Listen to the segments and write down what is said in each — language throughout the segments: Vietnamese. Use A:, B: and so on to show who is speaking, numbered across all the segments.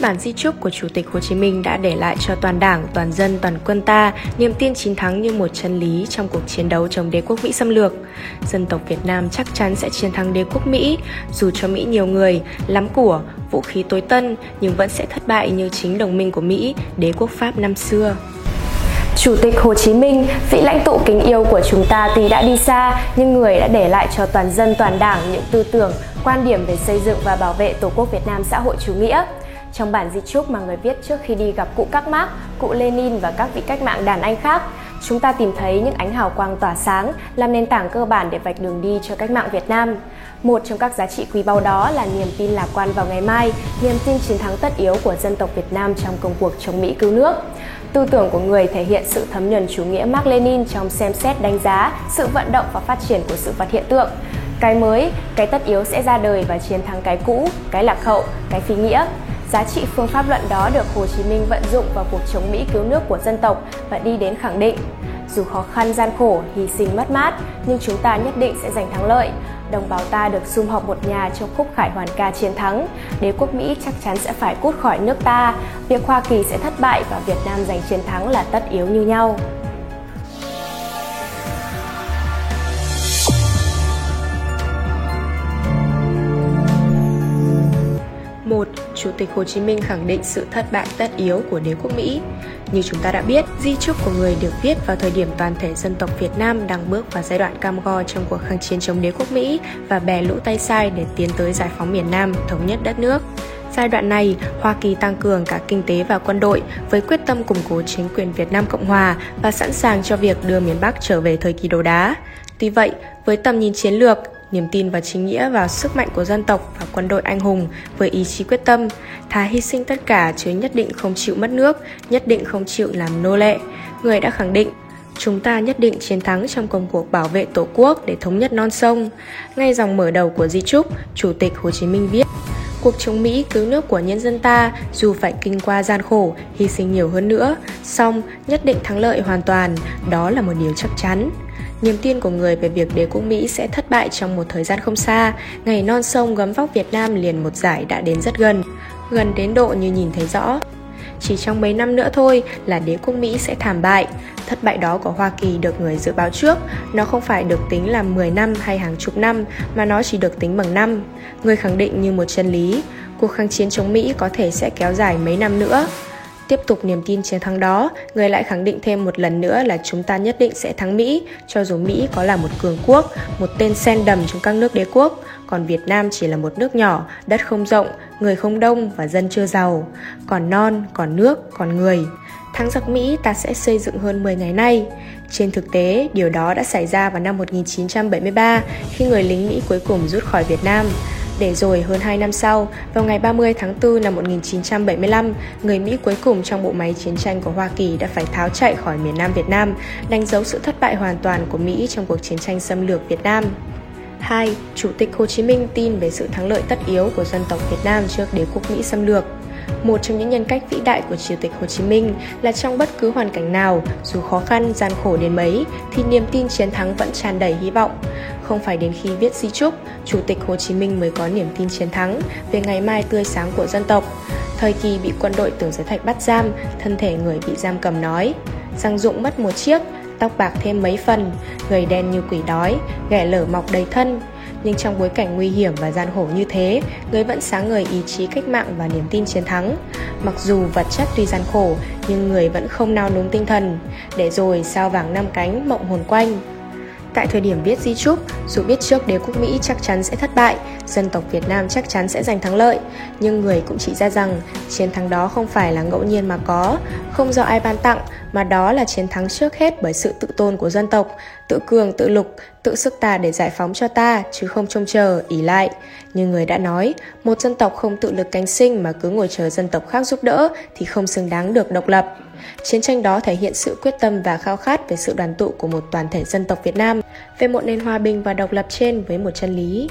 A: Bản di chúc của Chủ tịch Hồ Chí Minh đã để lại cho toàn đảng, toàn dân, toàn quân ta niềm tin chiến thắng như một chân lý trong cuộc chiến đấu chống đế quốc Mỹ xâm lược. Dân tộc Việt Nam chắc chắn sẽ chiến thắng đế quốc Mỹ, dù cho Mỹ nhiều người, lắm của, vũ khí tối tân nhưng vẫn sẽ thất bại như chính đồng minh của Mỹ, đế quốc Pháp năm xưa.
B: Chủ tịch Hồ Chí Minh, vị lãnh tụ kính yêu của chúng ta tuy đã đi xa, nhưng người đã để lại cho toàn dân toàn đảng những tư tưởng, quan điểm về xây dựng và bảo vệ Tổ quốc Việt Nam xã hội chủ nghĩa. Trong bản di chúc mà người viết trước khi đi gặp cụ Các Mác, cụ Lenin và các vị cách mạng đàn anh khác, chúng ta tìm thấy những ánh hào quang tỏa sáng làm nền tảng cơ bản để vạch đường đi cho cách mạng Việt Nam. Một trong các giá trị quý báu đó là niềm tin lạc quan vào ngày mai, niềm tin chiến thắng tất yếu của dân tộc Việt Nam trong công cuộc chống Mỹ cứu nước. Tư tưởng của người thể hiện sự thấm nhuần chủ nghĩa Mark Lenin trong xem xét đánh giá sự vận động và phát triển của sự vật hiện tượng. Cái mới, cái tất yếu sẽ ra đời và chiến thắng cái cũ, cái lạc hậu, cái phi nghĩa. Giá trị phương pháp luận đó được Hồ Chí Minh vận dụng vào cuộc chống Mỹ cứu nước của dân tộc và đi đến khẳng định dù khó khăn gian khổ, hy sinh mất mát, nhưng chúng ta nhất định sẽ giành thắng lợi. Đồng bào ta được sum họp một nhà trong khúc khải hoàn ca chiến thắng. Đế quốc Mỹ chắc chắn sẽ phải cút khỏi nước ta. Việc Hoa Kỳ sẽ thất bại và Việt Nam giành chiến thắng là tất yếu như nhau.
A: Chủ tịch Hồ Chí Minh khẳng định sự thất bại tất yếu của đế quốc Mỹ. Như chúng ta đã biết, di trúc của người được viết vào thời điểm toàn thể dân tộc Việt Nam đang bước vào giai đoạn cam go trong cuộc kháng chiến chống đế quốc Mỹ và bè lũ tay sai để tiến tới giải phóng miền Nam, thống nhất đất nước. Giai đoạn này, Hoa Kỳ tăng cường cả kinh tế và quân đội với quyết tâm củng cố chính quyền Việt Nam Cộng Hòa và sẵn sàng cho việc đưa miền Bắc trở về thời kỳ đồ đá. Tuy vậy, với tầm nhìn chiến lược, niềm tin và chính nghĩa vào sức mạnh của dân tộc và quân đội anh hùng với ý chí quyết tâm, thà hy sinh tất cả chứ nhất định không chịu mất nước, nhất định không chịu làm nô lệ. Người đã khẳng định Chúng ta nhất định chiến thắng trong công cuộc bảo vệ Tổ quốc để thống nhất non sông. Ngay dòng mở đầu của di trúc, Chủ tịch Hồ Chí Minh viết Cuộc chống Mỹ cứu nước của nhân dân ta dù phải kinh qua gian khổ, hy sinh nhiều hơn nữa, song nhất định thắng lợi hoàn toàn, đó là một điều chắc chắn. Niềm tin của người về việc đế quốc Mỹ sẽ thất bại trong một thời gian không xa, ngày non sông gấm vóc Việt Nam liền một giải đã đến rất gần, gần đến độ như nhìn thấy rõ. Chỉ trong mấy năm nữa thôi là đế quốc Mỹ sẽ thảm bại. Thất bại đó của Hoa Kỳ được người dự báo trước, nó không phải được tính là 10 năm hay hàng chục năm mà nó chỉ được tính bằng năm. Người khẳng định như một chân lý, cuộc kháng chiến chống Mỹ có thể sẽ kéo dài mấy năm nữa. Tiếp tục niềm tin chiến thắng đó, người lại khẳng định thêm một lần nữa là chúng ta nhất định sẽ thắng Mỹ, cho dù Mỹ có là một cường quốc, một tên sen đầm trong các nước đế quốc, còn Việt Nam chỉ là một nước nhỏ, đất không rộng, người không đông và dân chưa giàu. Còn non, còn nước, còn người. Thắng giặc Mỹ ta sẽ xây dựng hơn 10 ngày nay. Trên thực tế, điều đó đã xảy ra vào năm 1973 khi người lính Mỹ cuối cùng rút khỏi Việt Nam. Để rồi hơn 2 năm sau, vào ngày 30 tháng 4 năm 1975, người Mỹ cuối cùng trong bộ máy chiến tranh của Hoa Kỳ đã phải tháo chạy khỏi miền Nam Việt Nam, đánh dấu sự thất bại hoàn toàn của Mỹ trong cuộc chiến tranh xâm lược Việt Nam. 2. Chủ tịch Hồ Chí Minh tin về sự thắng lợi tất yếu của dân tộc Việt Nam trước đế quốc Mỹ xâm lược. Một trong những nhân cách vĩ đại của Chủ tịch Hồ Chí Minh là trong bất cứ hoàn cảnh nào, dù khó khăn, gian khổ đến mấy, thì niềm tin chiến thắng vẫn tràn đầy hy vọng. Không phải đến khi viết di trúc Chủ tịch Hồ Chí Minh mới có niềm tin chiến thắng về ngày mai tươi sáng của dân tộc. Thời kỳ bị quân đội tưởng giới thạch bắt giam, thân thể người bị giam cầm nói, răng dụng mất một chiếc, tóc bạc thêm mấy phần, người đen như quỷ đói, ghẻ lở mọc đầy thân, nhưng trong bối cảnh nguy hiểm và gian khổ như thế, người vẫn sáng ngời ý chí cách mạng và niềm tin chiến thắng. Mặc dù vật chất tuy gian khổ, nhưng người vẫn không nao núng tinh thần, để rồi sao vàng năm cánh mộng hồn quanh. Tại thời điểm viết di trúc, dù biết trước đế quốc Mỹ chắc chắn sẽ thất bại, dân tộc Việt Nam chắc chắn sẽ giành thắng lợi, nhưng người cũng chỉ ra rằng chiến thắng đó không phải là ngẫu nhiên mà có, không do ai ban tặng, mà đó là chiến thắng trước hết bởi sự tự tôn của dân tộc, tự cường, tự lục, tự sức ta để giải phóng cho ta, chứ không trông chờ, ỉ lại. Như người đã nói, một dân tộc không tự lực cánh sinh mà cứ ngồi chờ dân tộc khác giúp đỡ thì không xứng đáng được độc lập. Chiến tranh đó thể hiện sự quyết tâm và khao khát về sự đoàn tụ của một toàn thể dân tộc Việt Nam, về một nền hòa bình và độc lập trên với một chân lý.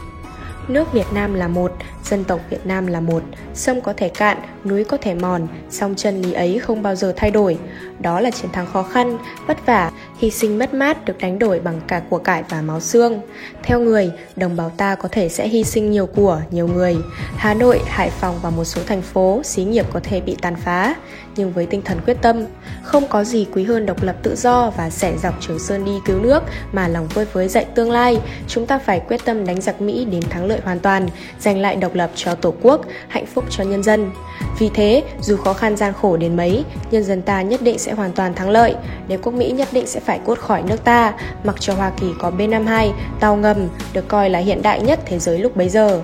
A: Nước Việt Nam là một, dân tộc Việt Nam là một, sông có thể cạn, núi có thể mòn, song chân lý ấy không bao giờ thay đổi. Đó là chiến thắng khó khăn, vất vả, hy sinh mất mát được đánh đổi bằng cả của cải và máu xương. Theo người, đồng bào ta có thể sẽ hy sinh nhiều của, nhiều người. Hà Nội, Hải Phòng và một số thành phố, xí nghiệp có thể bị tàn phá. Nhưng với tinh thần quyết tâm, không có gì quý hơn độc lập tự do và sẻ dọc Trường Sơn đi cứu nước mà lòng vơi với dạy tương lai. Chúng ta phải quyết tâm đánh giặc Mỹ đến thắng lợi hoàn toàn, giành lại độc lập cho Tổ quốc, hạnh phúc cho nhân dân. Vì thế, dù khó khăn gian khổ đến mấy, nhân dân ta nhất định sẽ hoàn toàn thắng lợi. Đế quốc Mỹ nhất định sẽ phải phải cốt khỏi nước ta, mặc cho Hoa Kỳ có B-52, tàu ngầm, được coi là hiện đại nhất thế giới lúc bấy giờ.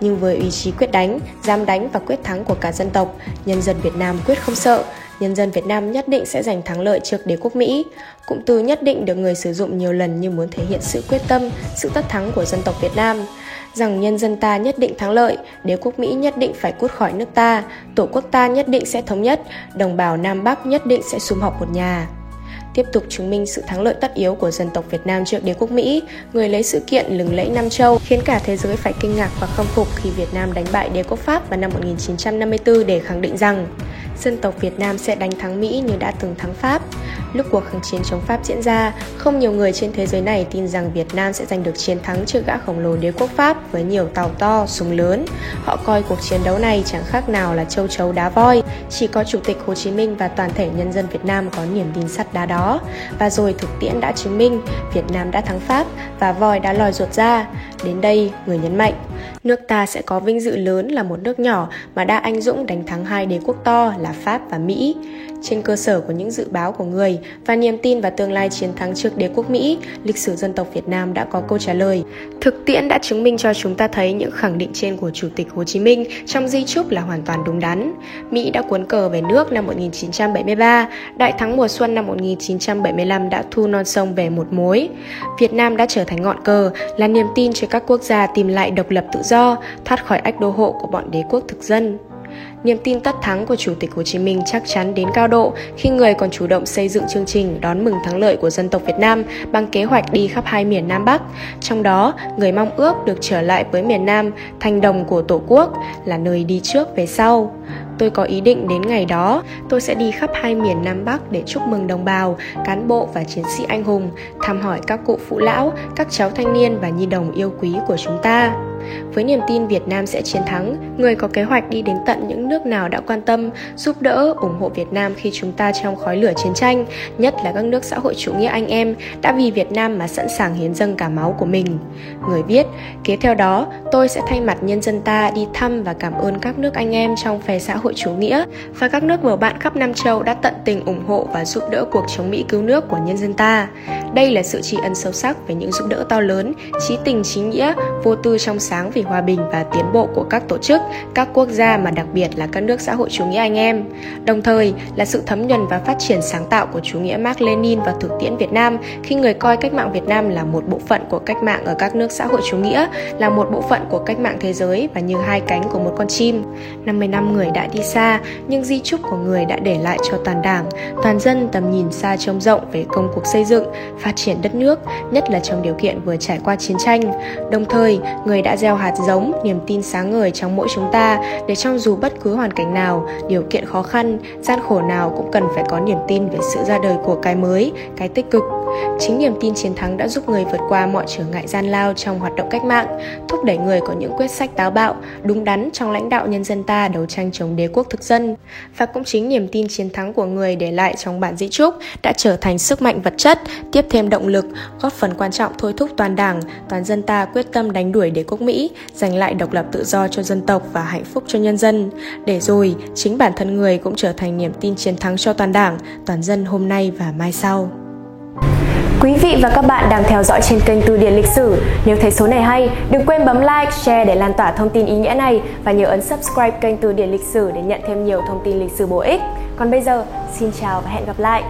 A: Nhưng với ý chí quyết đánh, dám đánh và quyết thắng của cả dân tộc, nhân dân Việt Nam quyết không sợ, nhân dân Việt Nam nhất định sẽ giành thắng lợi trước đế quốc Mỹ. Cụm từ nhất định được người sử dụng nhiều lần như muốn thể hiện sự quyết tâm, sự tất thắng của dân tộc Việt Nam rằng nhân dân ta nhất định thắng lợi, đế quốc Mỹ nhất định phải cút khỏi nước ta, tổ quốc ta nhất định sẽ thống nhất, đồng bào Nam Bắc nhất định sẽ sum họp một nhà tiếp tục chứng minh sự thắng lợi tất yếu của dân tộc Việt Nam trước đế quốc Mỹ, người lấy sự kiện lừng lẫy Nam Châu khiến cả thế giới phải kinh ngạc và khâm phục khi Việt Nam đánh bại đế quốc Pháp vào năm 1954 để khẳng định rằng dân tộc Việt Nam sẽ đánh thắng Mỹ như đã từng thắng Pháp. Lúc cuộc kháng chiến chống Pháp diễn ra, không nhiều người trên thế giới này tin rằng Việt Nam sẽ giành được chiến thắng trước gã khổng lồ đế quốc Pháp với nhiều tàu to, súng lớn. Họ coi cuộc chiến đấu này chẳng khác nào là châu chấu đá voi. Chỉ có Chủ tịch Hồ Chí Minh và toàn thể nhân dân Việt Nam có niềm tin sắt đá đó. Và rồi thực tiễn đã chứng minh Việt Nam đã thắng Pháp và voi đã lòi ruột ra. Đến đây, người nhấn mạnh, nước ta sẽ có vinh dự lớn là một nước nhỏ mà đã anh dũng đánh thắng hai đế quốc to là Pháp và Mỹ. Trên cơ sở của những dự báo của người và niềm tin vào tương lai chiến thắng trước đế quốc Mỹ, lịch sử dân tộc Việt Nam đã có câu trả lời. Thực tiễn đã chứng minh cho chúng ta thấy những khẳng định trên của Chủ tịch Hồ Chí Minh trong di trúc là hoàn toàn đúng đắn. Mỹ đã cuốn cờ về nước năm 1973, đại thắng mùa xuân năm 1975 đã thu non sông về một mối. Việt Nam đã trở thành ngọn cờ, là niềm tin cho các quốc gia tìm lại độc lập tự do, thoát khỏi ách đô hộ của bọn đế quốc thực dân. Niềm tin tất thắng của Chủ tịch Hồ Chí Minh chắc chắn đến cao độ khi người còn chủ động xây dựng chương trình đón mừng thắng lợi của dân tộc Việt Nam bằng kế hoạch đi khắp hai miền Nam Bắc. Trong đó, người mong ước được trở lại với miền Nam, thành đồng của Tổ quốc, là nơi đi trước về sau. Tôi có ý định đến ngày đó, tôi sẽ đi khắp hai miền Nam Bắc để chúc mừng đồng bào, cán bộ và chiến sĩ anh hùng, thăm hỏi các cụ phụ lão, các cháu thanh niên và nhi đồng yêu quý của chúng ta. Với niềm tin Việt Nam sẽ chiến thắng, người có kế hoạch đi đến tận những nước nào đã quan tâm, giúp đỡ, ủng hộ Việt Nam khi chúng ta trong khói lửa chiến tranh, nhất là các nước xã hội chủ nghĩa anh em đã vì Việt Nam mà sẵn sàng hiến dâng cả máu của mình. Người biết, kế theo đó, tôi sẽ thay mặt nhân dân ta đi thăm và cảm ơn các nước anh em trong phe xã hội chủ nghĩa và các nước bầu bạn khắp Nam Châu đã tận tình ủng hộ và giúp đỡ cuộc chống Mỹ cứu nước của nhân dân ta. Đây là sự tri ân sâu sắc về những giúp đỡ to lớn, trí tình trí nghĩa, vô tư trong sáng sáng vì hòa bình và tiến bộ của các tổ chức, các quốc gia mà đặc biệt là các nước xã hội chủ nghĩa anh em. Đồng thời là sự thấm nhuần và phát triển sáng tạo của chủ nghĩa Mark Lenin và thực tiễn Việt Nam khi người coi cách mạng Việt Nam là một bộ phận của cách mạng ở các nước xã hội chủ nghĩa, là một bộ phận của cách mạng thế giới và như hai cánh của một con chim. 50 năm người đã đi xa, nhưng di trúc của người đã để lại cho toàn đảng, toàn dân tầm nhìn xa trông rộng về công cuộc xây dựng, phát triển đất nước, nhất là trong điều kiện vừa trải qua chiến tranh. Đồng thời, người đã gieo hạt giống, niềm tin sáng ngời trong mỗi chúng ta để trong dù bất cứ hoàn cảnh nào, điều kiện khó khăn, gian khổ nào cũng cần phải có niềm tin về sự ra đời của cái mới, cái tích cực. Chính niềm tin chiến thắng đã giúp người vượt qua mọi trở ngại gian lao trong hoạt động cách mạng, thúc đẩy người có những quyết sách táo bạo, đúng đắn trong lãnh đạo nhân dân ta đấu tranh chống đế quốc thực dân. Và cũng chính niềm tin chiến thắng của người để lại trong bản di trúc đã trở thành sức mạnh vật chất, tiếp thêm động lực, góp phần quan trọng thôi thúc toàn đảng, toàn dân ta quyết tâm đánh đuổi đế quốc Mỹ, giành lại độc lập tự do cho dân tộc và hạnh phúc cho nhân dân. Để rồi, chính bản thân người cũng trở thành niềm tin chiến thắng cho toàn đảng, toàn dân hôm nay và mai sau.
B: Quý vị và các bạn đang theo dõi trên kênh Từ điển lịch sử. Nếu thấy số này hay, đừng quên bấm like, share để lan tỏa thông tin ý nghĩa này và nhớ ấn subscribe kênh Từ điển lịch sử để nhận thêm nhiều thông tin lịch sử bổ ích. Còn bây giờ, xin chào và hẹn gặp lại.